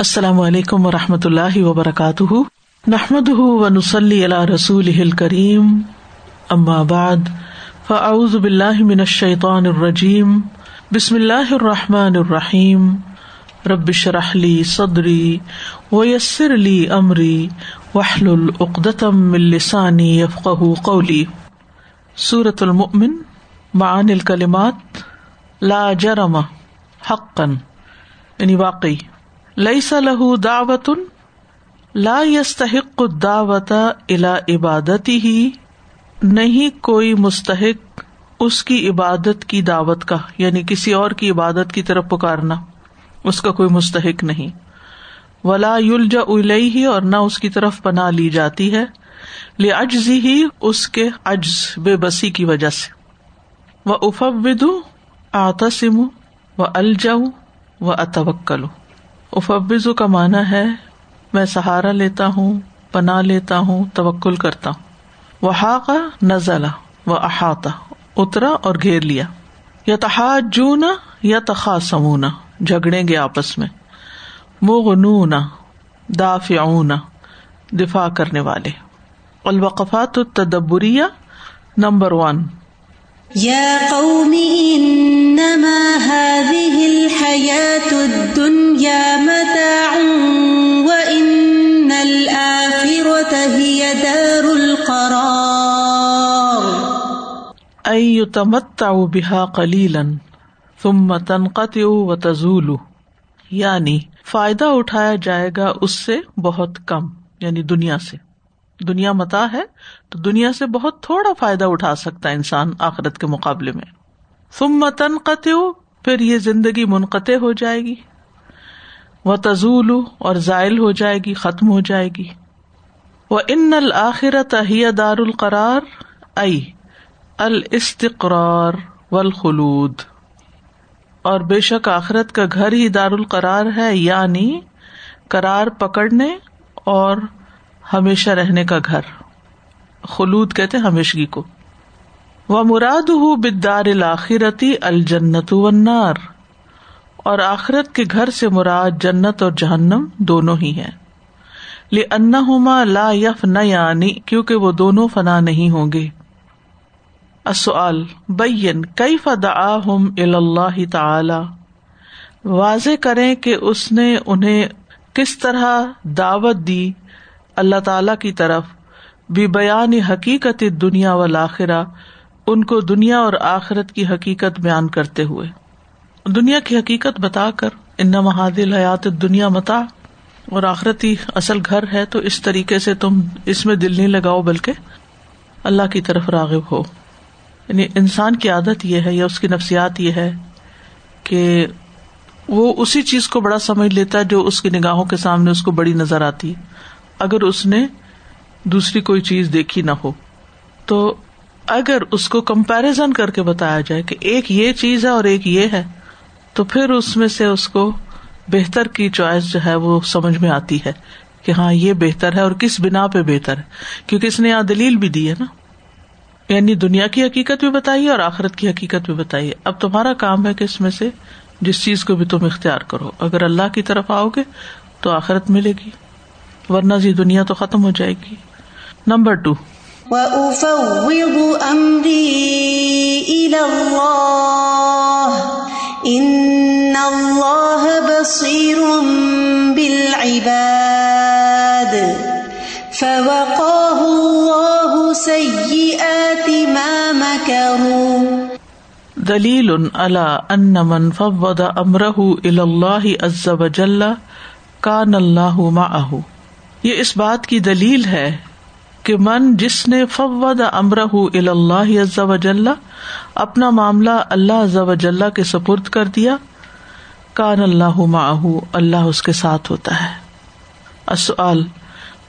السلام علیکم و رحمۃ اللہ وبرکاتہ۔ نحمد و نسلی اللہ رسول کریم اماب فعز بلّہ من الشيطان الرجیم۔ بسم اللہ الرحمٰن الرحیم۔ ربش رحلی صدری ویسر علی عمری وحل العقدم السانی یفق قولی۔ صورت المن معن الکلمات، لا جرم حقن یعنی واقعی۔ لئی صلاح دعوت لا یستحق دعوت الا عبادتی ہی نہیں کوئی مستحق اس کی عبادت کی دعوت کا یعنی کسی اور کی عبادت کی طرف پکارنا، اس کا کوئی مستحق نہیں۔ ولا یلجا ہی اور نہ اس کی طرف پناہ لی جاتی ہے۔ لے اجزی ہی اس کے اجز بے بسی کی وجہ سے۔ وہ افوید آتسم و الجاؤ و اتوکلو افبزو کا مانا ہے، میں سہارا لیتا ہوں، پناہ لیتا ہوں، توکل کرتا ہوں۔ وہ کا نزلہ و احاطہ اترا اور گھیر لیا۔ یا تحاد جونا یا تخا سمونا جھگڑیں گے آپس میں۔ مغنون، دافعون، دفاع کرنے والے۔ الوقفات التدبریہ نمبر ون۔ یا قوم انما هذه الحياة الدنيا متاع وان الاخرة هي دار القرار. اي يتمتع بها قليلا، ثم تنقطع وتزول. یعنی فائدہ اٹھایا جائے گا اس سے بہت کم یعنی دنیا سے. دنیا متا ہے تو دنیا سے بہت تھوڑا فائدہ اٹھا سکتا ہے انسان آخرت کے مقابلے میں۔ تم متن قطع پھر یہ زندگی منقطع ہو جائے گی۔ وہ تزول اور ذائل ہو جائے گی، ختم ہو جائے گی۔ وہ ان الآخرت ہی دار القرار ائی الاستقرار والخلود۔ اور بے شک آخرت کا گھر ہی دار القرار ہے یعنی کرار پکڑنے اور ہمیشہ رہنے کا گھر۔ خلود کہتے ہمیشگی کو۔ وہ مراد ہُ بدار الآخرتی الجنت ونار اور آخرت کے گھر سے مراد جنت اور جہنم دونوں ہی ہیں۔ ہوما لا یف نہ یعنی کیونکہ وہ دونوں فنا نہیں ہوں گے۔ بین کئی فدا ہم اللہ تعالی؟ واضح کریں کہ اس نے انہیں کس طرح دعوت دی اللہ تعالی کی طرف بھی بیان حقیقت دنیا و لاخرہ ان کو دنیا اور آخرت کی حقیقت بیان کرتے ہوئے۔ دنیا کی حقیقت بتا کر ان محادل حیات دنیا متا اور آخرتی اصل گھر ہے تو اس طریقے سے تم اس میں دل نہیں لگاؤ بلکہ اللہ کی طرف راغب ہو۔ یعنی انسان کی عادت یہ ہے یا اس کی نفسیات یہ ہے کہ وہ اسی چیز کو بڑا سمجھ لیتا ہے جو اس کی نگاہوں کے سامنے اس کو بڑی نظر آتی۔ ہے اگر اس نے دوسری کوئی چیز دیکھی نہ ہو، تو اگر اس کو کمپیرزن کر کے بتایا جائے کہ ایک یہ چیز ہے اور ایک یہ ہے، تو پھر اس میں سے اس کو بہتر کی چوائس جو ہے وہ سمجھ میں آتی ہے کہ ہاں یہ بہتر ہے اور کس بنا پہ بہتر ہے۔ کیونکہ اس نے یہاں دلیل بھی دی ہے نا۔ یعنی دنیا کی حقیقت بھی بتائیے اور آخرت کی حقیقت بھی بتائیے اب تمہارا کام ہے کہ اس میں سے جس چیز کو بھی تم اختیار کرو۔ اگر اللہ کی طرف آؤ گے تو آخرت ملے گی۔ ورنہ جی دنیا تو ختم ہو جائے گی۔ نمبر ٹو بصير بالعباد فوقاه الله سيئات ما مكروا دلیل على ان من فوض امره الى الله عز وجل كان الله معه۔ یہ اس بات کی دلیل ہے کہ من جس نے فواد امرہ اللہ وجل اپنا معاملہ اللہ جل کے سپرد کر دیا، کان اللہ معه، اللہ اس کے ساتھ ہوتا ہے۔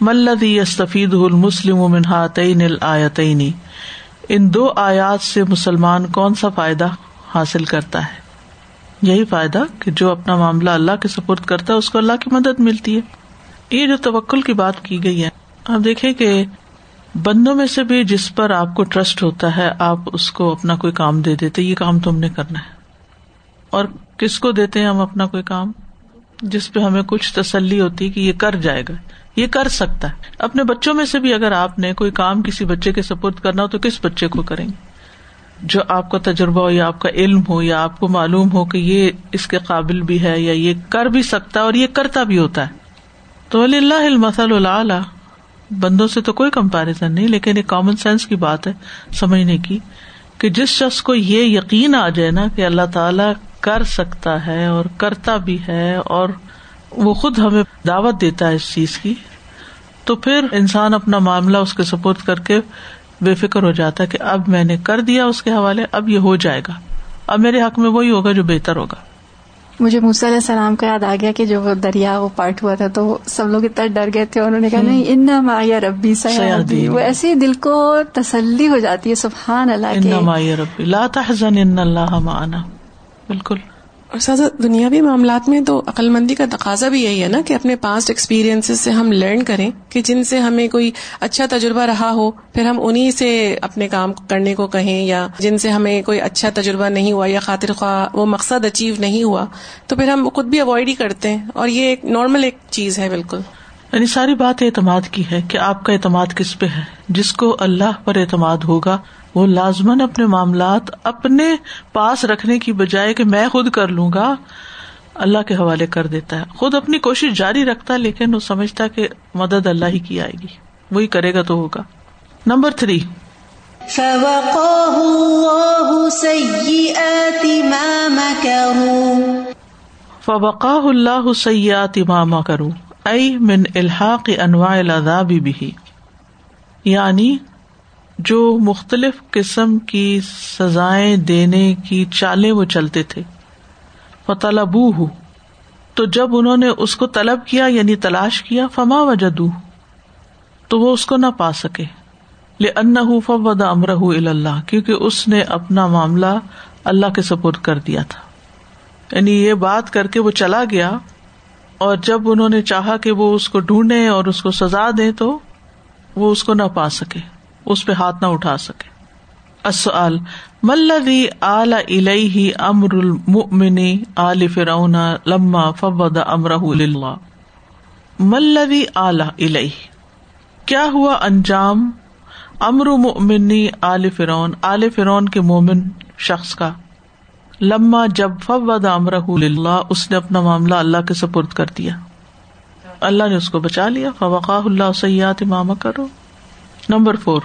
ملدی استفید المسلم منہاتین الآتعینی ان دو آیات سے مسلمان کون سا فائدہ حاصل کرتا ہے؟ یہی فائدہ کہ جو اپنا معاملہ اللہ کے سپرد کرتا ہے، اس کو اللہ کی مدد ملتی ہے۔ یہ جو توکل کی بات کی گئی ہے، آپ دیکھیں کہ بندوں میں سے بھی جس پر آپ کو ٹرسٹ ہوتا ہے، آپ اس کو اپنا کوئی کام دے دیتے یہ کام تم نے کرنا ہے۔ اور کس کو دیتے ہیں ہم اپنا کوئی کام؟ جس پہ ہمیں کچھ تسلی ہوتی کہ یہ کر جائے گا، یہ کر سکتا ہے۔ اپنے بچوں میں سے بھی اگر آپ نے کوئی کام کسی بچے کے سپورٹ کرنا ہو تو کس بچے کو کریں گے؟ جو آپ کا تجربہ ہو یا آپ کا علم ہو یا آپ کو معلوم ہو کہ یہ اس کے قابل بھی ہے یا یہ کر بھی سکتا ہے اور یہ کرتا بھی ہوتا ہے۔ تو ولی اللہ المسل اللہ بندوں سے تو کوئی کمپیرزن نہیں، لیکن ایک کامن سینس کی بات ہے، سمجھنے کی، کہ جس شخص کو یہ یقین آ جائے نا کہ اللہ تعالی کر سکتا ہے اور کرتا بھی ہے اور وہ خود ہمیں دعوت دیتا ہے اس چیز کی، تو پھر انسان اپنا معاملہ اس کے سپورٹ کر کے بے فکر ہو جاتا ہے کہ اب میں نے کر دیا اس کے حوالے، اب یہ ہو جائے گا۔ اب میرے حق میں وہی ہوگا جو بہتر ہوگا۔ مجھے موسی علیہ السلام کا یاد آ گیا کہ جو وہ دریا وہ پارٹ ہوا تھا تو سب لوگ اتنا ڈر گئے تھے انہوں نے کہا نہیں ان مایا ربی سیادی وہ ایسے دل کو تسلی ہو جاتی ہے سبحان اللہ مایا ربی لا تحزن ان اللہ معنا۔ بالکل۔ اور سازا دنیاوی معاملات میں تو عقل مندی کا تقاضا بھی یہی ہے نا کہ اپنے پاسٹ ایکسپیرینس سے ہم لرن کریں کہ جن سے ہمیں کوئی اچھا تجربہ رہا ہو، پھر ہم انہیں سے اپنے کام کرنے کو کہیں یا جن سے ہمیں کوئی اچھا تجربہ نہیں ہوا یا خاطر خواہ وہ مقصد اچیو نہیں ہوا، تو پھر ہم خود بھی اوائڈ ہی کرتے ہیں۔ اور یہ ایک نارمل ایک چیز ہے بالکل۔ یعنی ساری بات اعتماد کی ہے کہ آپ کا اعتماد کس پہ ہے؟ جس کو اللہ پر اعتماد ہوگا وہ لازمن اپنے معاملات اپنے پاس رکھنے کی بجائے کہ میں خود کر لوں گا اللہ کے حوالے کر دیتا ہے۔ خود اپنی کوشش جاری رکھتا ہے لیکن وہ سمجھتا کہ مدد اللہ ہی کی آئے گی۔ وہی کرے گا تو ہوگا۔ Number three. فوقا اللہ سیات ماما کروں ائی من الحاق انواع العذاب بھی یعنی جو مختلف قسم کی سزائیں دینے کی چالیں وہ چلتے تھے۔ فتلبو ہو تو جب انہوں نے اس کو طلب کیا یعنی تلاش کیا، فما وجدو تو وہ اس کو نہ پا سکے۔ لے ان فودا امر اللہ کیونکہ اس نے اپنا معاملہ اللہ کے سپورٹ کر دیا تھا۔ یعنی یہ بات کر کے وہ چلا گیا۔ اور جب انہوں نے چاہا کہ وہ اس کو ڈھونڈے اور اس کو سزا دے تو وہ اس کو نہ پا سکے۔ اس پہ ہاتھ نہ اٹھا سکے۔ اصل ملدی آل الی امر المنی آل فرعون لما فوض امرہ للہ؟ ملدی آل الی کیا ہوا انجام امر مؤمنی آل فرعون آل فرعون کے مومن شخص کا؟ لما جب فوض امرہ للہ، اس نے اپنا معاملہ اللہ کے سپرد کر دیا۔ اللہ نے اس کو بچا لیا۔ فوقا اللہ سیات ماما کرو نمبر فور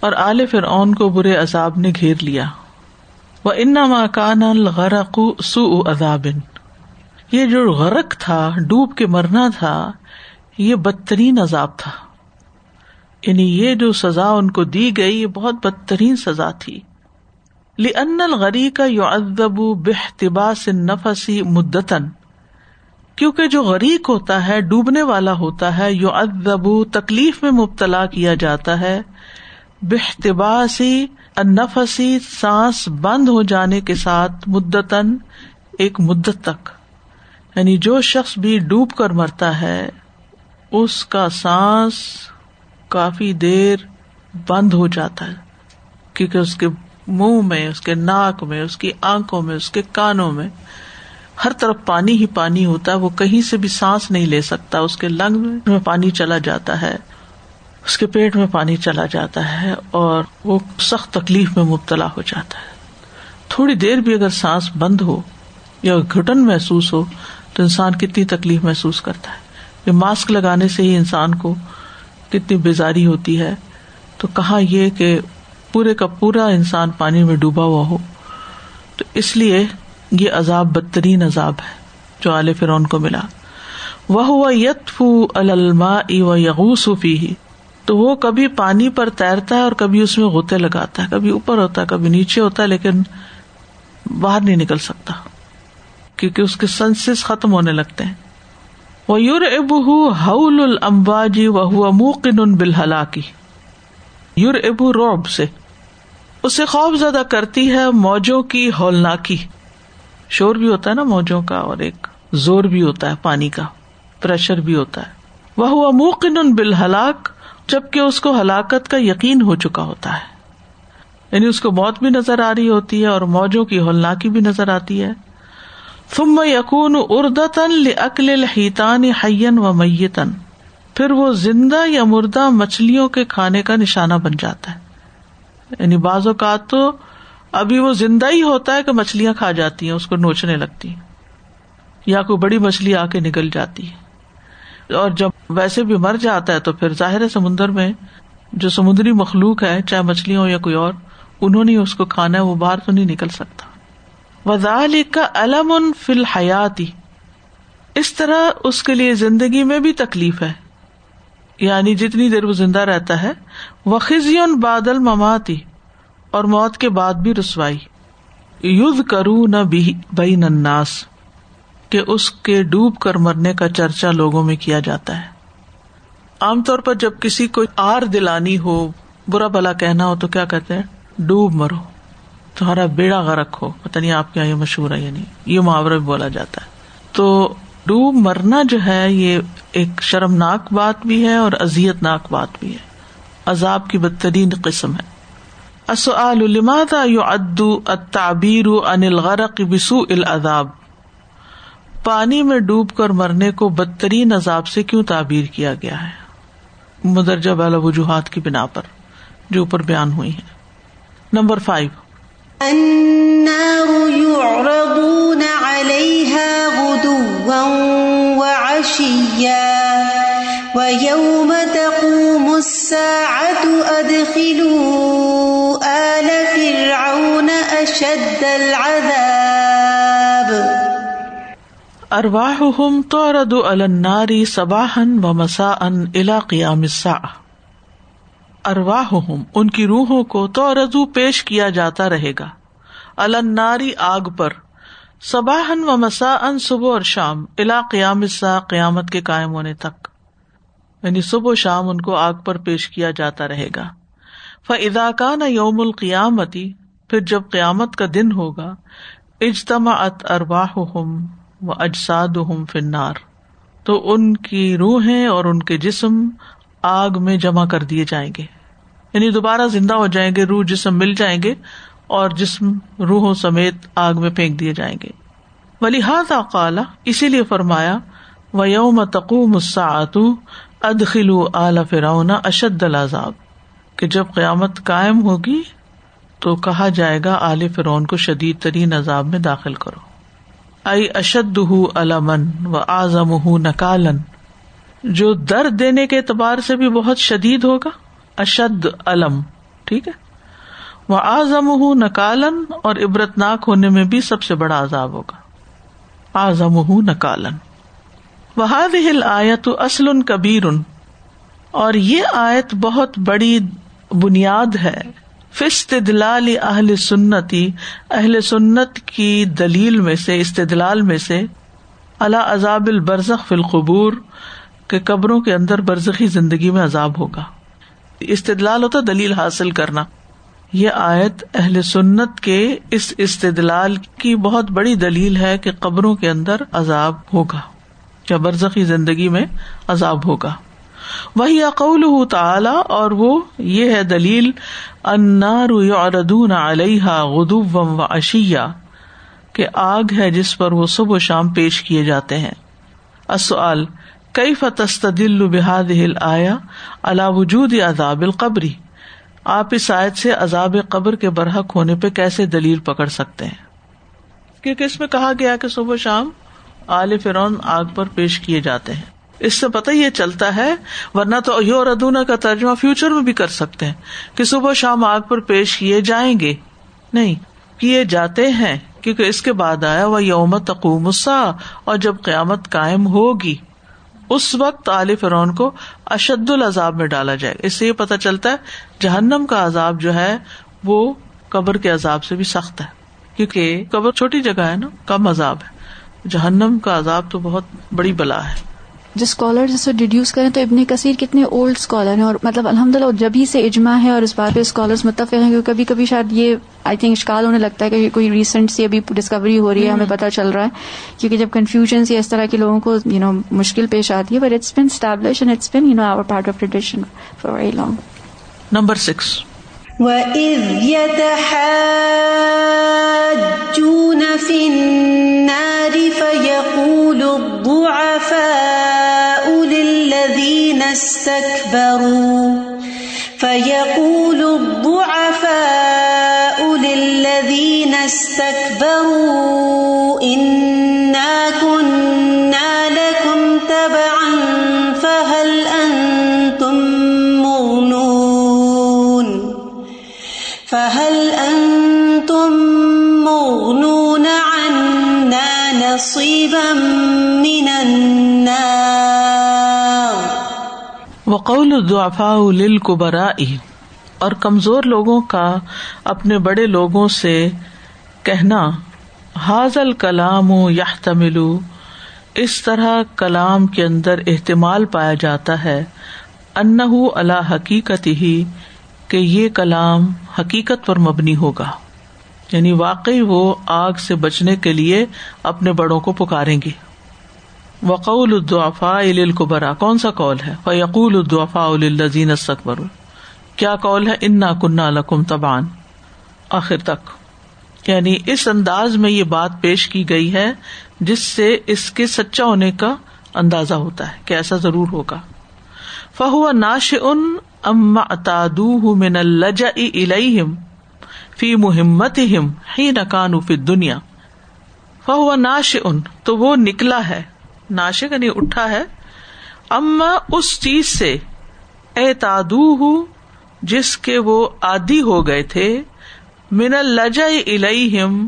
اور آل فرعون کو برے عذاب نے گھیر لیا۔ وہ ان مکان الغرق سو عذاب۔ یہ جو غرق تھا ڈوب کے مرنا تھا یہ بدترین عذاب تھا۔ یعنی یہ جو سزا ان کو دی گئی یہ بہت بدترین سزا تھی۔ لن الغری کا یو ادب بحتباس نفسی مدتن کیونکہ جو غریق ہوتا ہے، ڈوبنے والا ہوتا ہے یو ادب تکلیف میں مبتلا کیا جاتا ہے۔ بحتباسی نفسی سانس بند ہو جانے کے ساتھ مدتن ایک مدت تک۔ یعنی جو شخص بھی ڈوب کر مرتا ہے، اس کا سانس کافی دیر بند ہو جاتا ہے، کیونکہ اس کے منہ میں، اس کے ناک میں، اس کی آنکھوں میں، اس کے کانوں میں، ہر طرف پانی ہی پانی ہوتا ہے، وہ کہیں سے بھی سانس نہیں لے سکتا، اس کے لنگ میں پانی چلا جاتا ہے، اس کے پیٹ میں پانی چلا جاتا ہے، اور وہ سخت تکلیف میں مبتلا ہو جاتا ہے۔ تھوڑی دیر بھی اگر سانس بند ہو یا گٹن محسوس ہو تو انسان کتنی تکلیف محسوس کرتا ہے۔ یہ ماسک لگانے سے ہی انسان کو کتنی بیزاری ہوتی ہے۔ تو کہاں یہ کہ پورے کا پورا انسان پانی میں ڈوبا ہوا ہو۔ تو اس لیے یہ عذاب بدترین عذاب ہے جو عال فرون کو ملا۔ وہ یت الما و یغوس پی تو وہ کبھی پانی پر تیرتا ہے اور کبھی اس میں غوطے لگاتا ہے۔ کبھی اوپر ہوتا ہے، کبھی نیچے ہوتا ہے، لیکن باہر نہیں نکل سکتا۔ کیونکہ اس کے سنسز ختم ہونے لگتے ہیں۔ وہ یور اب ہول المباجی و موقن بالحلاکی یور ابو روب سے۔ اسے خوف زدہ کرتی ہے موجوں کی ہولناکی۔ شور بھی ہوتا ہے نا موجوں کا اور ایک زور بھی ہوتا ہے پانی کا، پریشر بھی ہوتا ہے۔ وہ موقن ان بال ہلاک جبکہ اس کو ہلاکت کا یقین ہو چکا ہوتا ہے۔ یعنی اس کو موت بھی نظر آ رہی ہوتی ہے اور موجوں کی ہولناکی بھی نظر آتی ہے۔ ثم یقون اردتن لکل الحیتان حین و میتن پھر وہ زندہ یا مردہ مچھلیوں کے کھانے کا نشانہ بن جاتا ہے۔ یعنی بعض اوقات تو ابھی وہ زندہ ہی ہوتا ہے کہ مچھلیاں کھا جاتی ہیں، اس کو نوچنے لگتی ہیں۔ یا کوئی بڑی مچھلی آ کے نکل جاتی ہے۔ اور جب ویسے بھی مر جاتا ہے تو پھر ظاہر سمندر میں جو سمندری مخلوق ہے چاہے مچھلی ہو یا کوئی اور، انہوں نے اس کو کھانا ہے، وہ باہر تو نہیں نکل سکتا۔ وزال کا علم ان فی الحیاتی اس طرح اس کے لیے زندگی میں بھی تکلیف ہے۔ یعنی جتنی دیر وہ زندہ رہتا ہے وہ خزی ان بادل مماتی اور موت کے بعد بھی رسوائی۔ یوز کرو نہ بئی نناس کہ اس کے ڈوب کر مرنے کا چرچا لوگوں میں کیا جاتا ہے۔ عام طور پر جب کسی کو آر دلانی ہو، برا بلا کہنا ہو، تو کیا کہتے ہیں؟ ڈوب مرو۔ تمہارا بیڑا غرق ہو۔ پتا نہیں آپ کے یہاں یہ مشہور ہے یا نہیں۔ یہ محاورہ بھی بولا جاتا ہے۔ تو ڈوب مرنا جو ہے، یہ ایک شرمناک بات بھی ہے اور ازیت ناک بات بھی ہے۔ عذاب کی بدترین قسم ہے۔ ادو اتابیر ان الغرق بسو العذاب؟ پانی میں ڈوب کر مرنے کو بدترین عذاب سے کیوں تعبیر کیا گیا ہے؟ مدرجہ بالا وجوہات کی بنا پر، جو اوپر بیان ہوئی ہے نمبر فائیو۔ النار يعرضون عليها غدوا وعشيا ويوم تقوم الساعة أدخلوا آل فرعون أشد العذاب أرواحهم تعرض على النار صباحا ومساء إلى قيام الساعة. ارواہم ان کی روحوں کو تو رضو پیش کیا جاتا رہے گا. الناری آگ پر سباہن و مسا ان صبح اور شام الا قیام سا قیامت کے قائم ہونے تک۔ یعنی صبح و شام ان کو آگ پر پیش کیا جاتا رہے گا۔ فا کا نہ یوم القیامتی پھر جب قیامت کا دن ہوگا اجتما ات ارواہ و اجساد ہم فنار تو ان کی روحیں اور ان کے جسم آگ میں جمع کر دیے جائیں گے۔ یعنی دوبارہ زندہ ہو جائیں گے، روح جسم مل جائیں گے۔ اور جسم روحوں سمیت آگ میں پھینک دیے جائیں گے۔ ولی ہاتھ اقالا اسی لیے فرمایا و یوم تقو مساط ادخلو اعلی فراؤنا اشد العذاب۔ کہ جب قیامت قائم ہوگی تو کہا جائے گا، آل فرعون کو شدید ترین عذاب میں داخل کرو۔ ائی اشد المن و آزم نکالن جو درد دینے کے اعتبار سے بھی بہت شدید ہوگا اشد علم ٹھیک ہے؟ وہ آزم ہوں نکالن اور عبرت ناک ہونے میں بھی سب سے بڑا عذاب ہوگا۔ آزم ہوں نکالن وہاد ہل آیت اسل کبیر اور یہ آیت بہت بڑی بنیاد ہے۔ فستدلال اہل سنتی اہل سنت کی دلیل میں سے، استدلال میں سے۔ اللہ عذاب البرزخ فی القبور۔ کہ قبروں کے اندر برزخی زندگی میں عذاب ہوگا۔ استدلال ہوتا دلیل حاصل کرنا۔ یہ آیت اہل سنت کے اس استدلال کی بہت بڑی دلیل ہے کہ قبروں کے اندر عذاب ہوگا، یا برزخی زندگی میں عذاب ہوگا۔ وہی اقول تعالی اور وہ یہ ہے دلیل انار یعرضون علیہ غدو و اشیا کہ آگ ہے جس پر وہ صبح و شام پیش کیے جاتے ہیں۔ اصل کئی فتستل بحاد ہل آیا وجود عذاب القبری آپ اس آیت سے عذاب قبر کے برحق ہونے پہ کیسے دلیل پکڑ سکتے ہیں؟ کیونکہ اس میں کہا گیا کہ صبح شام آل فرون آگ پر پیش کیے جاتے ہیں۔ اس سے پتہ یہ چلتا ہے، ورنہ تو یو ردونا کا ترجمہ فیوچر میں بھی کر سکتے ہیں کہ صبح شام آگ پر پیش کیے جائیں گے۔ نہیں، کیے جاتے ہیں، کیونکہ اس کے بعد آیا وہ یوم تقوم اور جب قیامت قائم ہوگی۔ اس وقت عال فرون کو اشد العذاب میں ڈالا جائے گا۔ اس سے یہ پتا چلتا ہے، جہنم کا عذاب جو ہے، وہ قبر کے عذاب سے بھی سخت ہے۔ کیونکہ قبر چھوٹی جگہ ہے نا، کم عذاب ہے۔ جہنم کا عذاب تو بہت بڑی بلا ہے۔ جو اسکالر جیسے ڈیڈیوس کریں تو ابن کثیر کتنے اولڈ اسکالر ہیں اور مطلب الحمد للہ جبھی سے اجماع ہے اور اس بات پہ اسکالر متفق ہیں کیونکہ کبھی کبھی شاید یہ آئی تھنک اشکال ہونے لگتا ہے کہ کوئی ریسنٹ سی ابھی ڈسکوری ہو رہی ہے ہمیں پتہ چل رہا ہے۔ کیونکہ جب کنفیوژن یا اس طرح کے لوگوں کو یو نو مشکل پیش آتی ہے but it's been establish and it's been you know our part of tradition for very long number six. اسْتَكْبَرُوا فَيَقُولُ الضُّعَفَاءُ لِلَّذِينَ اسْتَكْبَرُوا إِنَّا كُنَّا لَكُمْ تَبَعًا فَهَلْ وقول الضعفاء للکبراء اور کمزور لوگوں کا اپنے بڑے لوگوں سے کہنا حاضل کلام یحتمل اس طرح کلام کے اندر احتمال پایا جاتا ہے انہ اللہ حقیقت ہی کہ یہ کلام حقیقت پر مبنی ہوگا۔ یعنی واقعی وہ آگ سے بچنے کے لیے اپنے بڑوں کو پکاریں گے۔ وقول الدعفاء للکبرا، کون سا قول ہے؟ فیقول الدعفاء للذین استکبروا۔ کیا قول ہے؟ انا کنہ لکم تبان آخر تک۔ یعنی اس انداز میں یہ بات پیش کی گئی ہے جس سے اس کے سچا ہونے کا اندازہ ہوتا ہے کہ ایسا ضرور ہوگا۔ فہو ناش ان ام اتادو من الجا الہم فی محمت ہی نکان فی دنیا فہو ناش ان تو وہ نکلا ہے۔ ناش یعنی اٹھا ہے، اما اس چیز سے، اے تادو جس کے وہ آدی ہو گئے تھے، من الجا الہم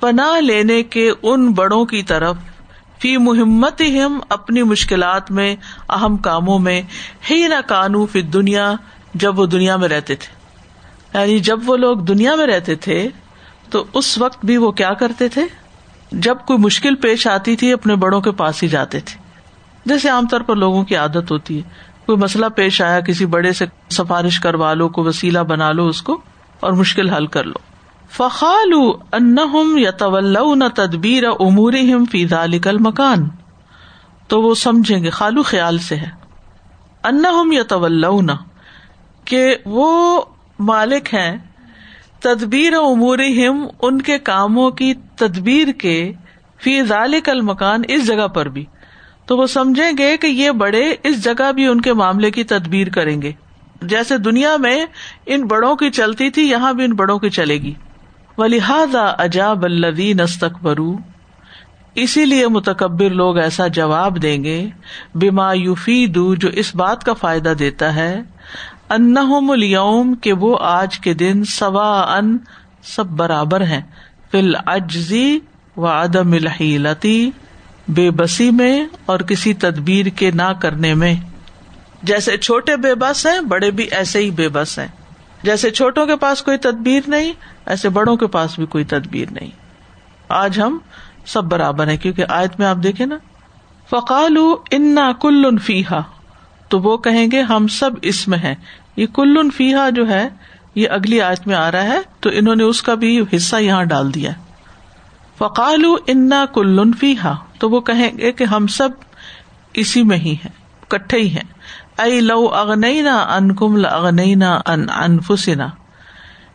پناہ لینے کے ان بڑوں کی طرف، فی محمت ہم اپنی مشکلات میں، اہم کاموں میں ہی نہ کانو فی دنیا جب وہ دنیا میں رہتے تھے۔ یعنی جب وہ لوگ دنیا میں رہتے تھے، تو اس وقت بھی وہ کیا کرتے تھے؟ جب کوئی مشکل پیش آتی تھی، اپنے بڑوں کے پاس ہی جاتے تھے۔ جیسے عام طور پر لوگوں کی عادت ہوتی ہے۔ کوئی مسئلہ پیش آیا، کسی بڑے سے سفارش کروا لو کو وسیلہ بنا لو اس کو اور مشکل حل کر لو۔ فخال ان یا طول تدبیر امور فی ذالک مکان تو وہ سمجھیں گے، خالو خیال سے ہے۔ ان یا طول کہ وہ مالک ہیں۔ تدبیر امور ان کے کاموں کی تدبیر کے فی ذالک المکان اس جگہ پر بھی۔ تو وہ سمجھیں گے کہ یہ بڑے اس جگہ بھی ان کے معاملے کی تدبیر کریں گے۔ جیسے دنیا میں ان بڑوں کی چلتی تھی، یہاں بھی ان بڑوں کی چلے گی۔ ولیحا اجاب الدی نستک برو اسی لیے متکبر لوگ ایسا جواب دیں گے بیما یوفی دو جو اس بات کا فائدہ دیتا ہے۔ انہم اليوم کہ وہ آج کے دن سوا ان سب برابر ہیں۔ فل اجزی و عدم الحیلتی، بے بسی میں اور کسی تدبیر کے نہ کرنے میں۔ جیسے چھوٹے بے بس ہیں، بڑے بھی ایسے ہی بے بس ہیں۔ جیسے چھوٹوں کے پاس کوئی تدبیر نہیں، ایسے بڑوں کے پاس بھی کوئی تدبیر نہیں۔ آج ہم سب برابر ہیں، کیونکہ آیت میں آپ دیکھے نا۔ فقال انا کل فیحا تو وہ کہیں گے ہم سب اس میں ہیں۔ یہ کل فیحا جو ہے، یہ اگلی آیت میں آ رہا ہے، تو انہوں نے اس کا بھی حصہ یہاں ڈال دیا۔ فقال انا کل فیحا تو وہ کہیں گے کہ ہم سب اسی میں ہی ہیں کٹھے ہی ہیں۔ ائی لو اغنینا ان کم اغنینا ان انفسنا،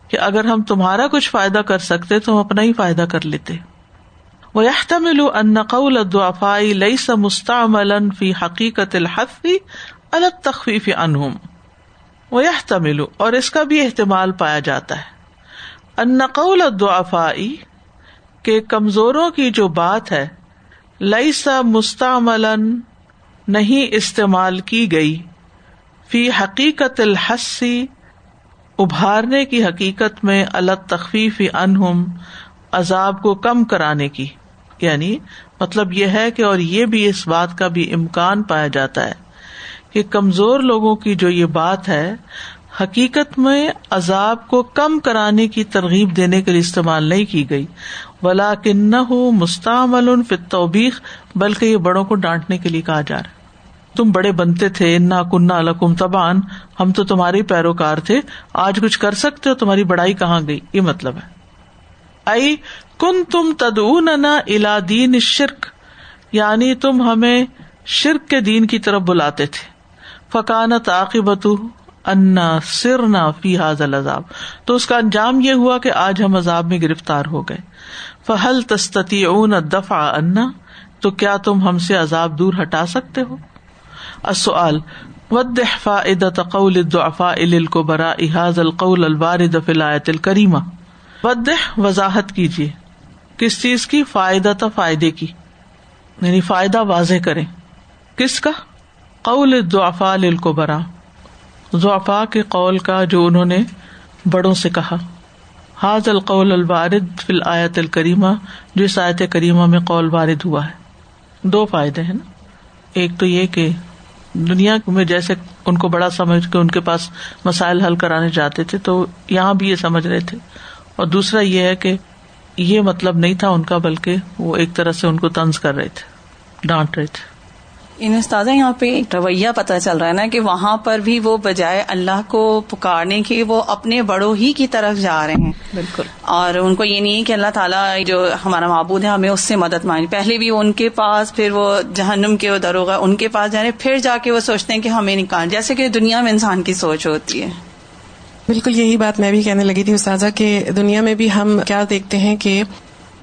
کہ اگر ہم تمہارا کچھ فائدہ کر سکتے تو ہم اپنا ہی فائدہ کر لیتے۔ وہ يحتمل ان قول الضعفاء ليس مستعملا في حقیقت الحث على التخفيف عنهم ويحتمل اور اس کا بھی احتمال پایا جاتا ہے۔ ان قول الضعفاء، کہ کمزوروں کی جو بات ہے ليس مستعملا، نہیں استعمال کی گئی۔ فی حقیقت الحسی ابھارنے کی حقیقت میں الگ تخفیف انہم عذاب کو کم کرانے کی۔ یعنی مطلب یہ ہے کہ اور یہ بھی اس بات کا بھی امکان پایا جاتا ہے۔ کہ کمزور لوگوں کی جو یہ بات ہے، حقیقت میں عذاب کو کم کرانے کی ترغیب دینے کے لیے استعمال نہیں کی گئی۔ ولا کن ہو مستعمل توبیخ بلکہ یہ بڑوں کو ڈانٹنے کے لیے کہا جا رہا ہے۔ تم بڑے بنتے تھے، انا کنہ الکم تبان ہم تو تمہارے پیروکار تھے۔ آج کچھ کر سکتے ہو، تمہاری بڑائی کہاں گئی؟ یہ مطلب ہے۔ آئی کن تم تدون الا دین شرک یعنی تم ہمیں شرک کے دین کی طرف بلاتے تھے۔ فکانت عاقبت انا سر نہ فی حاض الزاب تو اس کا انجام یہ ہوا کہ آج ہم عذاب میں گرفتار ہو گئے۔ فہل تستی اون دفاع انا، تو کیا تم ہم سے عذاب دور ہٹا سکتے ہو؟ السؤال، ودح فائدۃ قول الضعفاء للكبراء هذا القول الوارد في الايه الكريمه ودح، وضاحت کیجیے کس چیز کی فائدہ تو فائدے کی؟ یعنی فائدہ واضح کرے کس کا؟ قول دعفا للکبرا ضعفا کے قول کا جو انہوں نے بڑوں سے کہا۔ حاض القول البارد فی الآیت الکریمہ جو اس آیت کریمہ میں قول وارد ہوا ہے۔ دو فائدے ہیں نا۔ ایک تو یہ کہ دنیا میں جیسے ان کو بڑا سمجھ کے ان کے پاس مسائل حل کرانے جاتے تھے، تو یہاں بھی یہ سمجھ رہے تھے۔ اور دوسرا یہ ہے کہ یہ مطلب نہیں تھا ان کا، بلکہ وہ ایک طرح سے ان کو تنز کر رہے تھے، ڈانٹ رہے تھے۔ ان استاذہ یہاں پہ رویہ پتا چل رہا ہے نا کہ وہاں پر بھی وہ بجائے اللہ کو پکارنے کے وہ اپنے بڑوں ہی کی طرف جا رہے ہیں۔ بالکل۔ اور ان کو یہ نہیں ہے کہ اللہ تعالیٰ جو ہمارا معبود ہے ہمیں اس سے مدد مانگی پہلے بھی ان کے پاس پھر وہ جہنم کے وہ دروگا ان کے پاس جا رہے پھر جا کے وہ سوچتے ہیں کہ ہمیں نکال جیسے کہ دنیا میں انسان کی سوچ ہوتی ہے۔ بالکل یہی بات میں بھی کہنے لگی تھی استاذہ کہ دنیا میں بھی ہم کیا دیکھتے ہیں کہ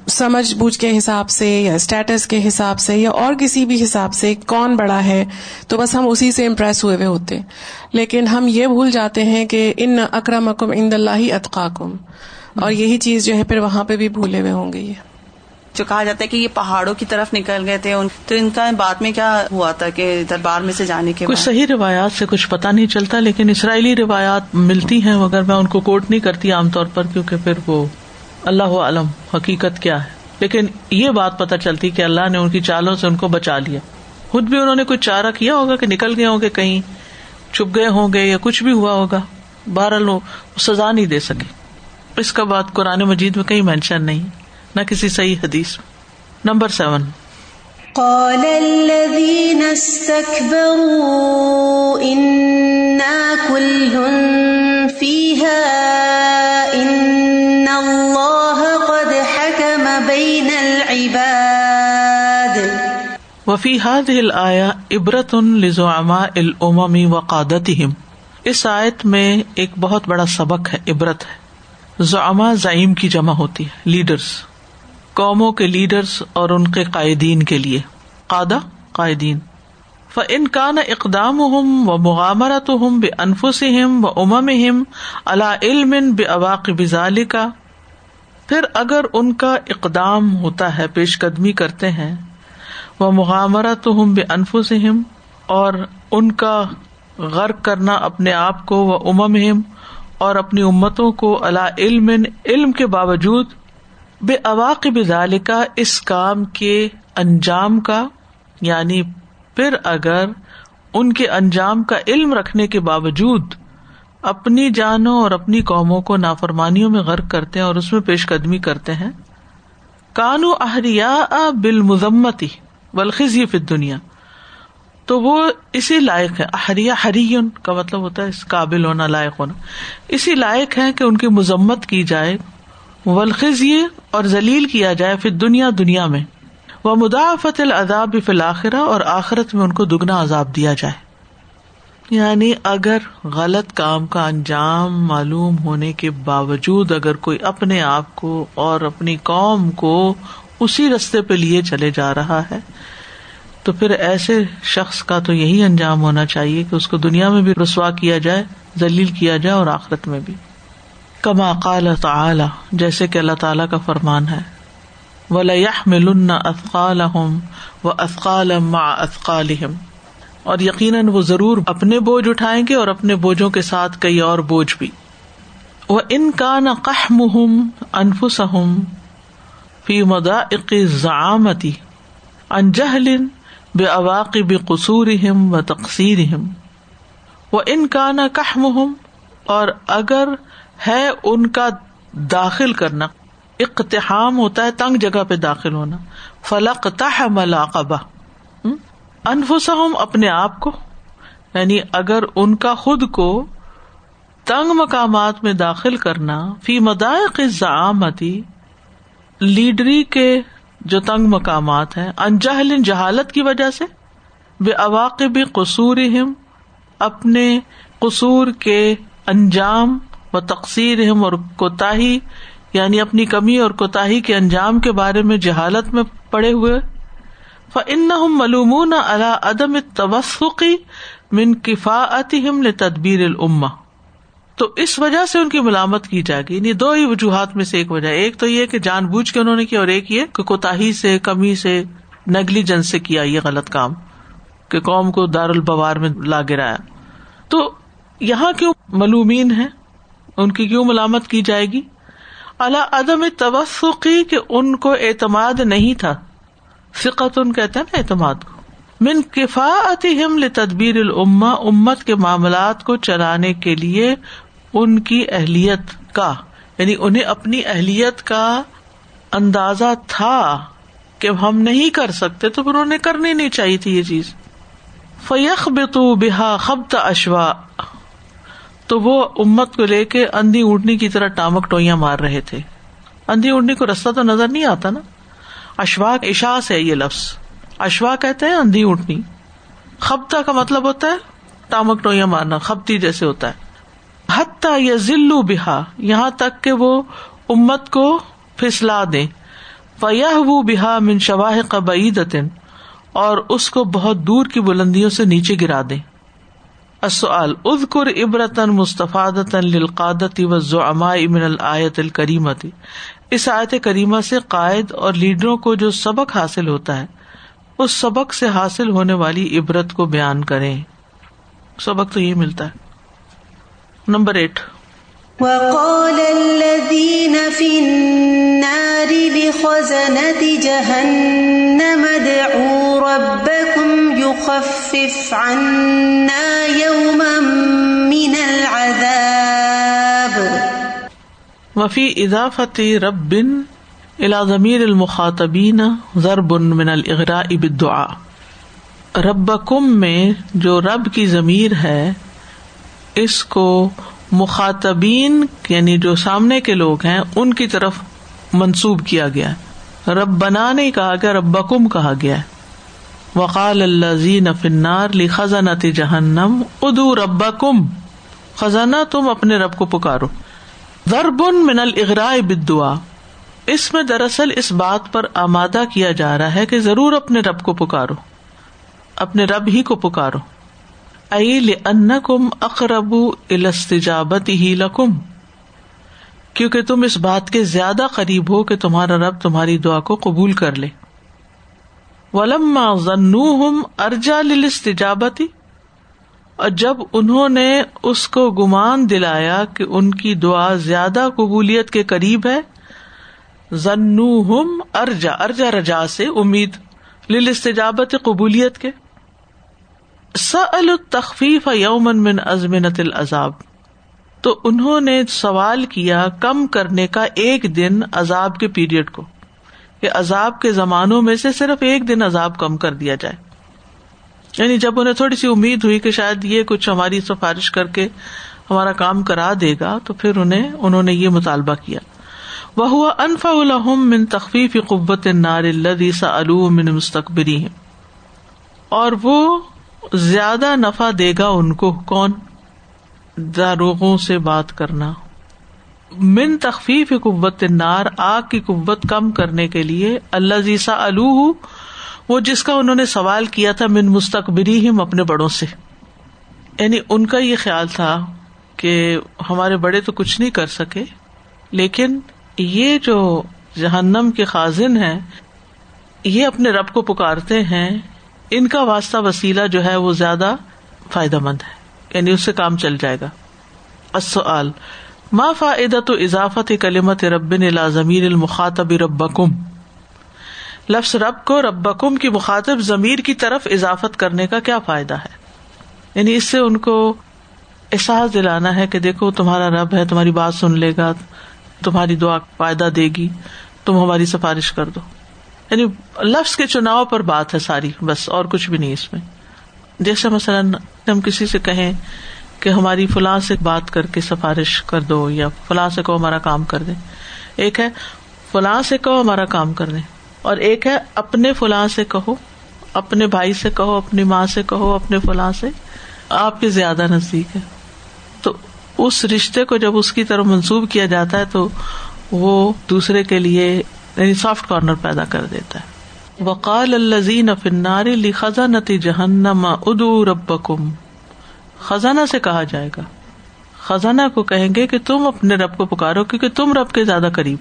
سمجھ بوجھ کے حساب سے یا اسٹیٹس کے حساب سے یا اور کسی بھی حساب سے کون بڑا ہے تو بس ہم اسی سے امپریس ہوئے ہوئے ہوتے۔ لیکن ہم یہ بھول جاتے ہیں کہ ان اکرم اکم ان اللہ اطقاکم اور یہی چیز جو ہے پھر وہاں پہ بھی بھولے ہوئے ہوں گے یہ۔ جو کہا جاتا ہے کہ یہ پہاڑوں کی طرف نکل گئے تھے تو ان کا بات میں کیا ہوا تھا کہ دربار میں سے جانے کے کچھ صحیح روایات سے کچھ پتا نہیں چلتا لیکن اسرائیلی روایات ملتی ہیں مگر میں ان کو کوٹ نہیں کرتی عام طور پر کیونکہ پھر وہ اللہ عالم حقیقت کیا ہے؟ لیکن یہ بات پتا چلتی کہ اللہ نے ان کی چالوں سے ان کو بچا لیا۔ خود بھی انہوں نے کچھ چارہ کیا ہوگا کہ نکل گئے ہوں گے کہیں، چھپ گئے ہوں گے یا کچھ بھی ہوا ہوگا؟ بہرحال سزا نہیں دے سکے۔ اس کا بات قرآن مجید میں کہیں مینشن نہیں، نہ کسی صحیح حدیث نمبر سیون۔ قال الذين استكبروا إنا كل فيها وفي هذه الآية عبرة لزعماء الأمم وقادتهم اس آیت میں ایک بہت بڑا سبق ہے، عبرت ہے۔ زعما زعیم کی جمع ہوتی ہے لیڈرس قوموں کے لیڈرس اور ان کے قائدین کے لیے۔ قادہ، قائدین۔ ف ان کا نہ اقدام ہم و مغامرت ہم بے انفس ہم و امم ہم اللہ علم بے اواق بزال کا پھر اگر ان کا اقدام ہوتا ہے پیش قدمی کرتے ہیں وہ مغامرت ہم بے انفس ہم اور ان کا غرق کرنا اپنے آپ کو وہ امم ہم اور اپنی امتوں کو اللہ علم علم کے باوجود بے اواق ذالکا اس کام کے انجام کا یعنی پھر اگر ان کے انجام کا علم رکھنے کے باوجود اپنی جانوں اور اپنی قوموں کو نافرمانیوں میں غرق کرتے ہیں اور اس میں پیش قدمی کرتے ہیں کانو اہریا بال مذمتی بلخی فت دنیا تو وہ اسی لائق ہے۔ اہریا ہری کا مطلب ہوتا ہے اس قابل ہونا، لائق ہونا۔ اسی لائق ہے کہ ان کی مذمت کی جائے ولخذ اور ذلیل کیا جائے پھر دنیا دنیا میں۔ وہ مدافت العذاب فلاخرہ اور آخرت میں ان کو دگنا عذاب دیا جائے۔ یعنی اگر غلط کام کا انجام معلوم ہونے کے باوجود اگر کوئی اپنے آپ کو اور اپنی قوم کو اسی رستے پہ لیے چلے جا رہا ہے۔ تو پھر ایسے شخص کا تو یہی انجام ہونا چاہیے کہ اس کو دنیا میں بھی رسوا کیا جائے، ذلیل کیا جائے اور آخرت میں بھی۔ کما قال تعالی، جیسے کہ اللہ تعالیٰ کا فرمان ہے۔ وَلَيَحْمِلُنَّ أَثْقَالَهُمْ وَأَثْقَالًا مَعَ أَثْقَالِهِمْ۔ اور یقیناً وہ ضرور اپنے بوجھ اٹھائیں گے اور اپنے بوجھوں کے ساتھ کئی اور بوجھ بھی۔ وہ ان کا نہ قحم انفسم فی مدائق زعامتی انجہل بے اواقب قصور و تقسیر وہ ان کا نہ قحم اور اگر ہے ان کا داخل کرنا، اقتحام ہوتا ہے تنگ جگہ پہ داخل ہونا، فلق تہ ملاقبہ انفسہم اپنے آپ کو یعنی اگر ان کا خود کو تنگ مقامات میں داخل کرنا، فی مدائق زعامتی لیڈری کے جو تنگ مقامات ہیں، انجہل جہالت کی وجہ سے بے اواقب قصور اپنے قصور کے انجام و تقسیر اور کوتا یعنی اپنی کمی اور کوتا کے انجام کے بارے میں جہالت میں پڑے ہوئے۔ فن ملومون اللہ عدم توسقی من کفاعت تدبیر العما تو اس وجہ سے ان کی ملامت کی جائے گی۔ یعنی دو ہی وجوہات میں سے ایک وجہ ایک تو یہ کہ جان بوجھ کے انہوں نے کیا اور ایک یہ کہ کوتا سے، کمی سے نگلی جن سے کیا یہ غلط کام کہ قوم کو دار البوار میں لا گرایا۔ تو یہاں کیوں ملومین ہے ان کی کیوں ملامت کی جائے گی؟ اللہ عدم توسقی کہ ان کو اعتماد نہیں تھا۔ فقت ان کہتے ہیں نا اعتماد کو۔ من کفاط ہم تدبیر العما امت کے معاملات کو چلانے کے لیے ان کی اہلیت کا یعنی انہیں اپنی اہلیت کا اندازہ تھا کہ ہم نہیں کر سکتے، تو پھر انہیں کرنی نہیں چاہیے تھی یہ چیز۔ فیخ بتو بحا خبت اشوا تو وہ امت کو لے کے اندھی اونٹنی کی طرح ٹامک ٹوئیاں مار رہے تھے۔ اندھی اونٹنی کو رستہ تو نظر نہیں آتا نا؟ اشوا اشاس ہے یہ لفظ۔ اشوا کہتے ہیں اندھی اونٹنی۔ خبتا کا مطلب ہوتا ہے ٹامک ٹوئیاں مارنا، خبتی جیسے ہوتا ہے۔ حتیٰ یا ذلو بہا، یہاں تک کہ وہ امت کو پھسلا دے فیاح وہ بہا من شواہ قبعید اور اس کو بہت دور کی بلندیوں سے نیچے گرا دے اصل ادکر عبرتن مستفاد للقادتی و من الآیت الکریمتی اس آیت کریمہ سے قائد اور لیڈروں کو جو سبق حاصل ہوتا ہے، اس سبق سے حاصل ہونے والی عبرت کو بیان کریں۔ سبق تو یہ ملتا ہے۔ Number eight. وقال الذين في النار لخزنة جهنم ادعوا ربكم يخفف عنا يوما من العذاب. وفي إضافة رب إلى ضمير المخاطبين ضرب من الإغراء بالدعاء۔ ربکم میں جو رب کی ضمیر ہے اس کو مخاطبین یعنی جو سامنے کے لوگ ہیں، ان کی طرف منسوب کیا گیا رب بنا نہیں کہا گیا رب کہا گیا وقال اللہ زین فنار لی خزانہ جہنم ادو رب کم خزانہ تم اپنے رب کو پکارو۔ ضربن من الغراء بدعا اس میں دراصل اس بات پر آمادہ کیا جا رہا ہے کہ ضرور اپنے رب کو پکارو۔ اپنے رب ہی کو پکارو۔ کم اقرب الستجابت ہی لکم، کیونکہ تم اس بات کے زیادہ قریب ہو کہ تمہارا رب تمہاری دعا کو قبول کر لے۔ ولما ضنوہم ارجا للاستجابتی، اور جب انہوں نے اس کو گمان دلایا کہ ان کی دعا زیادہ قبولیت کے قریب ہے ضنوہم ارجا ارجا رجا سے امید، للاستجابت قبولیت کے۔ التخفیف یومن من ازمنت العذاب۔ تو انہوں نے سوال کیا کم کرنے کا ایک دن عذاب کے پیریڈ کو، کہ عذاب کے زمانوں میں سے صرف ایک دن عذاب کم کر دیا جائے۔ یعنی جب انہیں تھوڑی سی امید ہوئی کہ شاید یہ کچھ ہماری سفارش کر کے ہمارا کام کرا دے گا، تو پھر انہیں، انہوں نے یہ مطالبہ کیا۔ وہ ہوا انفا الحم من تخفیف قبت نار اللہ من مستقبری اور وہ زیادہ نفع دے گا ان کو کون؟ داروغوں سے بات کرنا۔ من تخفیف قوت نار آگ کی قوت کم کرنے کے لیے اللہ زیسا الو وہ جس کا انہوں نے سوال کیا تھا من مستقبری ہم اپنے بڑوں سے۔ یعنی ان کا یہ خیال تھا کہ ہمارے بڑے تو کچھ نہیں کر سکے، لیکن یہ جو جہنم کے خازن ہے یہ اپنے رب کو پکارتے ہیں ان کا واسطہ وسیلہ جو ہے وہ زیادہ فائدہ مند ہے یعنی اس سے کام چل جائے گا۔ ما فائدہ تو اضافت کلیمت ربن ضمیر المخاطب ربکم؟ لفظ رب کو ربکم کی مخاطب ضمیر کی طرف اضافت کرنے کا کیا فائدہ ہے؟ یعنی اس سے ان کو احساس دلانا ہے کہ دیکھو تمہارا رب ہے، تمہاری بات سن لے گا، تمہاری دعا فائدہ دے گی، تم ہماری سفارش کر دو۔ یعنی لفظ کے چناؤ پر بات ہے ساری، بس اور کچھ بھی نہیں اس میں۔ جیسے مثلاً ہم کسی سے کہیں کہ ہماری فلاں سے بات کر کے سفارش کر دو یا فلاں سے کہو ہمارا کام کر دے ایک ہے فلاں سے کہو ہمارا کام کر دے اور ایک ہے اپنے فلاں سے کہو، اپنے بھائی سے کہو، اپنی ماں سے کہو، اپنے فلاں سے۔ آپ کے زیادہ نزدیک ہے۔ تو اس رشتے کو جب اس کی طرف منسوب کیا جاتا ہے تو وہ دوسرے کے لیے یعنی سافٹ کارنر پیدا کر دیتا ہے۔ وقال الزین فناری خزانتی جہنم ادو رب خزانہ سے کہا جائے گا۔ خزانہ کو کہیں گے کہ تم اپنے رب کو پکارو کیونکہ تم رب کے زیادہ قریب۔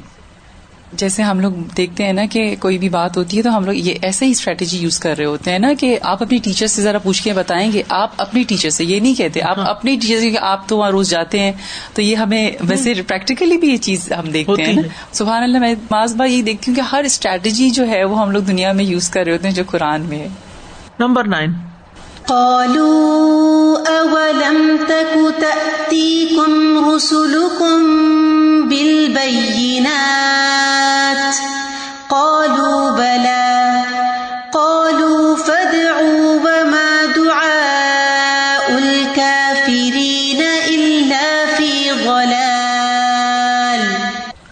جیسے ہم لوگ دیکھتے ہیں نا کہ کوئی بھی بات ہوتی ہے تو ہم لوگ یہ ایسے ہی اسٹریٹجی یوز کر رہے ہوتے ہیں نا کہ آپ اپنی ٹیچر سے ذرا پوچھ کے بتائیں گے آپ اپنی ٹیچر سے یہ نہیں کہتے آپ ہاں۔ اپنی ٹیچر سے آپ تو وہاں روز جاتے ہیں تو یہ ہمیں ویسے پریکٹیکلی بھی یہ چیز ہم دیکھتے ہیں سبحان اللہ میں ماض بار یہ دیکھتی ہوں کہ ہر اسٹریٹجی جو ہے وہ ہم لوگ دنیا میں یوز کر رہے ہوتے ہیں جو قرآن میں ہے۔ Number nine. قالوا أولم تك تأتيكم رسلكم بالبينات قالوا بلى قالوا فادعوا وما دعاء الكافرين إلا في ضلال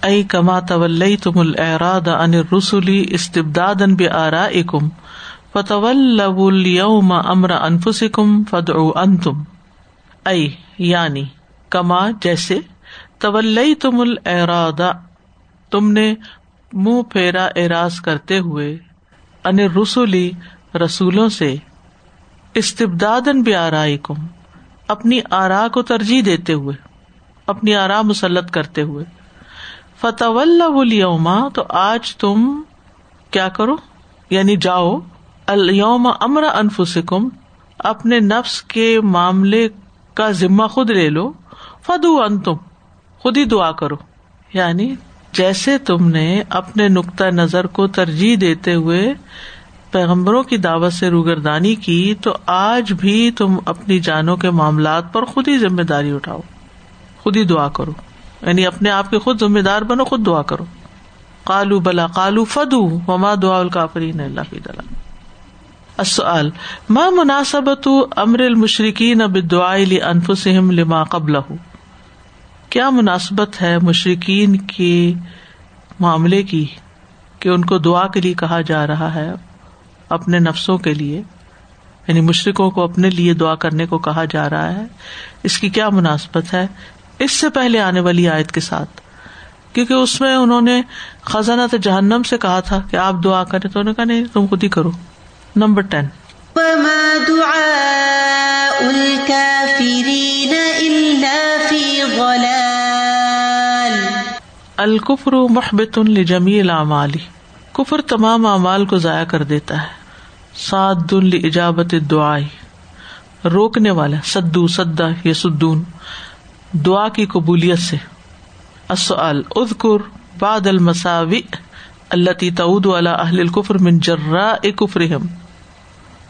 أي كما توليتم الإعراض عن الرسل استبدادا بآرائكم فتول امر انفسکم فد انتم. ائی یعنی کما جیسے طول تم الرادا تم نے منہ پھیرا اعراض کرتے ہوئے، ان رسولی رسولوں سے استبداد بھی آرائی کم اپنی آرا کو ترجیح دیتے ہوئے، اپنی آرا مسلط کرتے ہوئے۔ فتح اللہ تو آج تم کیا کرو؟ یعنی جاؤ الوم امر انفسکم، اپنے نفس کے معاملے کا ذمہ خود لے لو فدو ان تم خود ہی دعا کرو۔ یعنی جیسے تم نے اپنے نقطۂ نظر کو ترجیح دیتے ہوئے پیغمبروں کی دعوت سے روگردانی کی، تو آج بھی تم اپنی جانوں کے معاملات پر خود ہی ذمہ داری اٹھاؤ۔ خود ہی دعا کرو۔ یعنی اپنے آپ کے خود ذمہ دار بنو، خود دعا کرو۔ کالو بلا کالو فدو مما دعا الکافرین اللہ کی دلال السؤال، ما مناسبت امر المشرقین اب دعائے انفسم لما قبل کیا مناسبت ہے مشرقین کے معاملے کی کہ ان کو دعا کے لیے کہا جا رہا ہے اپنے نفسوں کے لیے؟ یعنی مشرقوں کو اپنے لیے دعا کرنے کو کہا جا رہا ہے، اس کی کیا مناسبت ہے؟ اس سے پہلے آنے والی آیت کے ساتھ۔ کیونکہ اس میں انہوں نے خزانہ جہنم سے کہا تھا کہ آپ دعا کریں تو انہوں نے کہا نہیں، تم خود ہی کرو۔ Number ten. الکفر محبت الجمی العمالی کفر تمام اعمال کو ضائع کر دیتا ہے۔ سعد الجابت دعائی روکنے والا سدو سدا یا سدون دعا کی قبولیت سے۔ السؤال اذکر بعد المساوی اللہ تعود والا اہل القفر من جرا کفرہم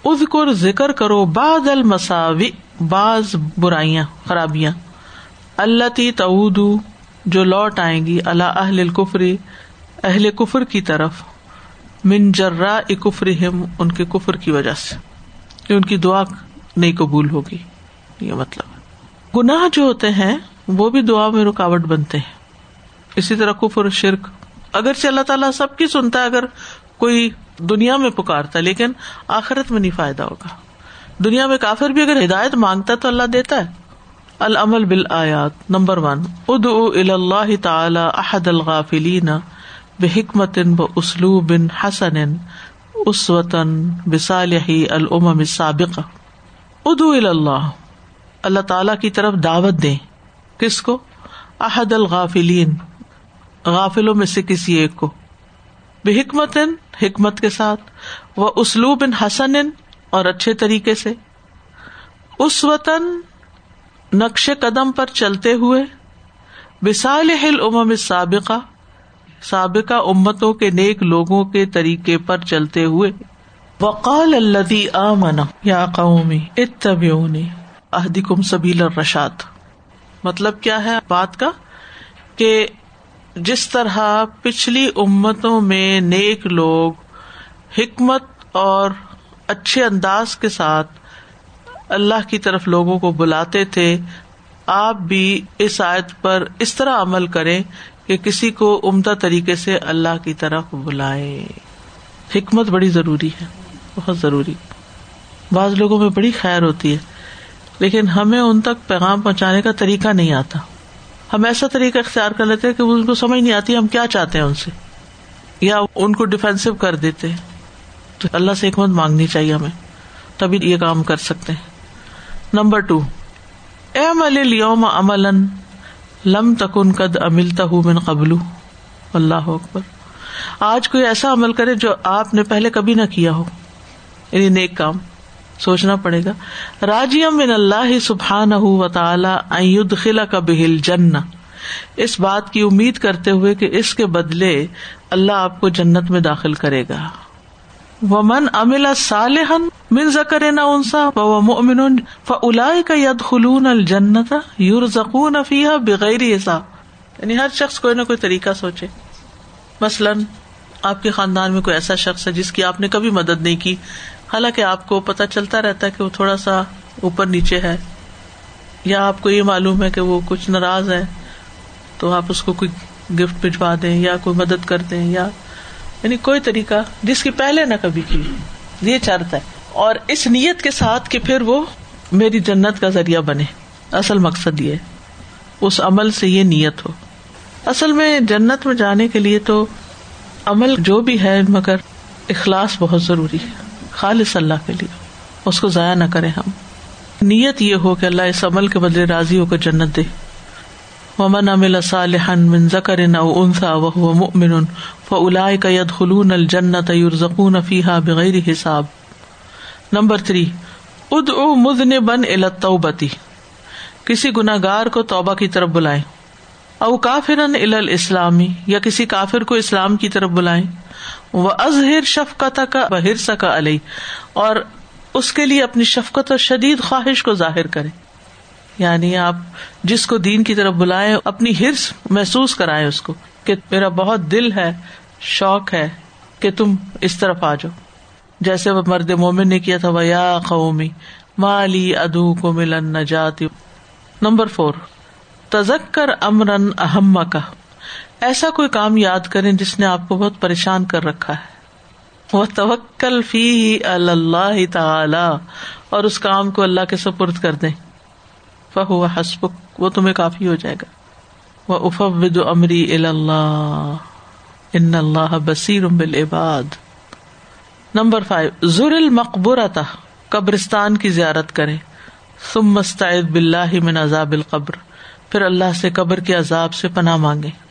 اذکر ذکر کرو بعد المساوی، بعض برائیاں، خرابیاں۔ اللہ تی تعود جو لوٹ آئیں گی اللہ اہل القفری اہل کفر کی طرف۔ من جرا کفرہم، ان کے کفر کی وجہ سے۔ کہ ان کی دعا نہیں قبول ہوگی، یہ مطلب۔ گناہ جو ہوتے ہیں، وہ بھی دعا میں رکاوٹ بنتے ہیں۔ اسی طرح کفر، شرک۔ اگرچہ اللہ تعالیٰ سب کی سنتا ہے، اگر کوئی دنیا میں پکارتا، لیکن آخرت میں نہیں فائدہ ہوگا۔ دنیا میں کافر بھی اگر ہدایت مانگتا تو اللہ دیتا ہے۔ العمل بال آیات نمبر ون اد اللہ تعالی احد الغافلین بحکمت ب اسلو بن حسن اس وطن بسالحی العم سابق ادو اللہ اللہ تعالی کی طرف دعوت دے کس کو؟ احد الغافلین، غافلوں میں سے کسی ایک کو۔ بے حکمت حکمت کے ساتھ وہ اسلوب ان حسن اور اچھے طریقے سے۔ اس وطن نقش قدم پر چلتے ہوئے۔ بسال ہل امم سابقہ سابقہ امتوں کے نیک لوگوں کے طریقے پر چلتے ہوئے۔ وقال الدی آمن، یا قومی اتبعونی، اہدکم سبیل الرشاد۔ مطلب کیا ہے بات کا؟ کہ جس طرح پچھلی امتوں میں نیک لوگ حکمت اور اچھے انداز کے ساتھ اللہ کی طرف لوگوں کو بلاتے تھے، آپ بھی اس آیت پر اس طرح عمل کریں کہ کسی کو عمدہ طریقے سے اللہ کی طرف بلائے۔ حکمت بڑی ضروری ہے، بہت ضروری۔ بعض لوگوں میں بڑی خیر ہوتی ہے، لیکن ہمیں ان تک پیغام پہنچانے کا طریقہ نہیں آتا۔ ہم ایسا طریقہ اختیار کر لیتے کہ ان کو سمجھ نہیں آتی، ہم کیا چاہتے ہیں ان سے؟ یا ان کو ڈیفینسو کر دیتے تو اللہ سے حکمت مانگنی چاہیے ہمیں۔ تبھی یہ کام کر سکتے ہیں۔ نمبر ٹو ایم الوم امل لم تکن قد املتا ہوں من قبل۔ اللہ اکبر۔ آج کوئی ایسا عمل کرے جو آپ نے پہلے کبھی نہ کیا ہو۔ یعنی نیک کام۔ سوچنا پڑے گا۔ راجی من اللہ سبحان و تعالی خلا کا بہل جن اس بات کی امید کرتے ہوئے کہ اس کے بدلے اللہ آپ کو جنت میں داخل کرے گا۔ وہ من امل صالحن من ذکر نہ انسا و مومن فلا کا ید خلون الجنت یور زکون فیح بغیر حساب۔ یعنی ہر شخص کوئی نہ کوئی طریقہ سوچے۔ مثلاً آپ کے خاندان میں کوئی ایسا شخص ہے جس کی آپ نے کبھی مدد نہیں کی۔ حالانکہ آپ کو پتا چلتا رہتا ہے کہ وہ تھوڑا سا اوپر نیچے ہے، یا آپ کو یہ معلوم ہے کہ وہ کچھ ناراض ہے، تو آپ اس کو کوئی گفٹ بھجوا دیں یا کوئی مدد کر دیں، یا یعنی کوئی طریقہ جس کی پہلے نہ کبھی کی۔ یہ چارتا ہے۔ اور اس نیت کے ساتھ کہ پھر وہ میری جنت کا ذریعہ بنے۔ اصل مقصد یہ اس عمل سے یہ نیت ہو۔ اصل میں جنت میں جانے کے لیے تو عمل جو بھی ہے، مگر اخلاص بہت ضروری ہے۔ خالص اللہ کے لیے۔ اس کو ضائع نہ کرے ہم۔ نیت یہ ہو کہ اللہ اس عمل کے بدلے راضی ہو کر جنت دے۔ ومن امل صالحن من ذکر او انثى وهو مؤمن فاولئك يدخلون الجنة يرزقون فيها بغیر حساب۔ نمبر تھری ادعو مذنبا الى التوبة۔ کسی گناگار کو توبہ کی طرف بلائیں۔ او کافر الاسلامی یا کسی کافر کو اسلام کی طرف بلائیں۔ وہ ازہر شفقت کا ہرس کا علیہ اور اس کے لیے اپنی شفقت اور شدید خواہش کو ظاہر کرے یعنی آپ جس کو دین کی طرف بلائیں، اپنی ہرس محسوس کرائے اس کو کہ میرا بہت دل ہے، شوق ہے کہ تم اس طرف آ جاؤ۔ جیسے وہ مرد مومن نے کیا تھا وہ یا قومی مالی ادو کو ملن نہ جاتی نمبر فور تزک کر امرن اہم کا ایسا کوئی کام یاد کریں جس نے آپ کو بہت پریشان کر رکھا ہے۔ وہ توکل فی اللہ تعالی اور اس کام کو اللہ کے سپرد کر دیں۔ فہو حسب وہ تمہیں کافی ہو جائے گا۔ وہ افود امری اللہ ان اللہ بصیر بالعباد۔ Number five. زر المقبرتا قبرستان کی زیارت کرے ثم مستعد باللہ من عذاب القبر۔ پھر اللہ سے قبر کے عذاب سے پناہ مانگے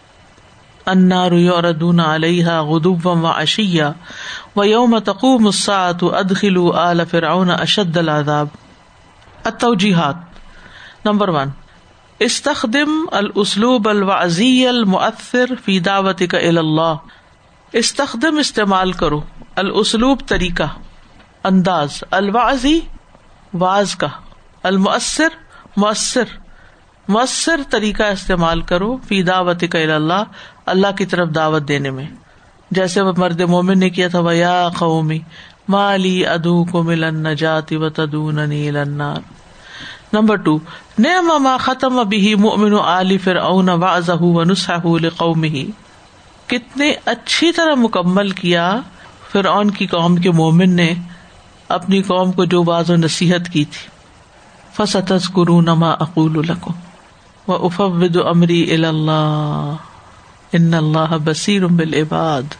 انار یوردون علیہ غدوب و اشیا و یوم تقوم الساعت ادخل آل فرعون اشد العذاب. التوجیحات نمبر ون استخدم الاسلوب الوعزی المؤثر فی دعوت کا اللہ استخدم استعمال کرو. الاسلوب طریقہ. انداز. الوعزی واز کا. المؤثر، مؤثر. مؤثر طریقہ استعمال کرو فی دعوت کا اللہ اللہ کی طرف دعوت دینے میں۔ جیسے وہ مرد مومن نے کیا تھا، وہ یا قومی مالی ادو کو ملن جاتی و تدون النار۔ نمبر ٹو نعم ما ختم ابھی مومن علی فر اون واضح و کتنے اچھی طرح مکمل کیا فرعون کی قوم کے مومن نے اپنی قوم کو جو باز و نصیحت کی تھی۔ فصتس گرو نما اقول القم و افود امری اللہ ان اللہ بصیر بالعباد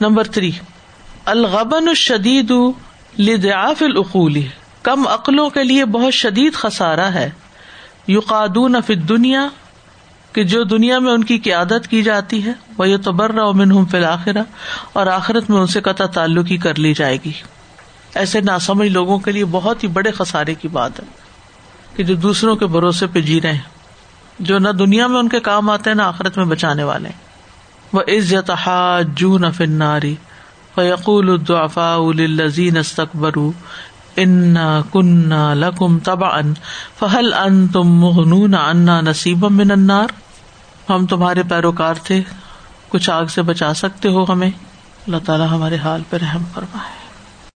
نمبر تھری الغبن الشدید لضعاف العقول کم عقلوں کے لیے بہت شدید خسارہ ہے. یقادون فی دنیا کہ جو دنیا میں ان کی قیادت کی جاتی ہے وہ یہ تبرا منہم فی الآخرہ اور آخرت میں ان سے قطع تعلق ہی کر لی جائے گی. ایسے ناسمج لوگوں کے لیے بہت ہی بڑے خسارے کی بات ہے کہ جو دوسروں کے بھروسے پہ جی رہے ہیں۔ جو نہ دنیا میں ان کے کام آتے ہیں، نہ آخرت میں بچانے والے وہ عزت جو نہ فناری فیقول الزین استقبر ان کن لکم تبا ان فہل ان تم مغنون انا نصیب من النار؟ ہم تمہارے پیروکار تھے، کچھ آگ سے بچا سکتے ہو ہمیں؟ اللہ تعالیٰ ہمارے حال پہ رحم فرمائے۔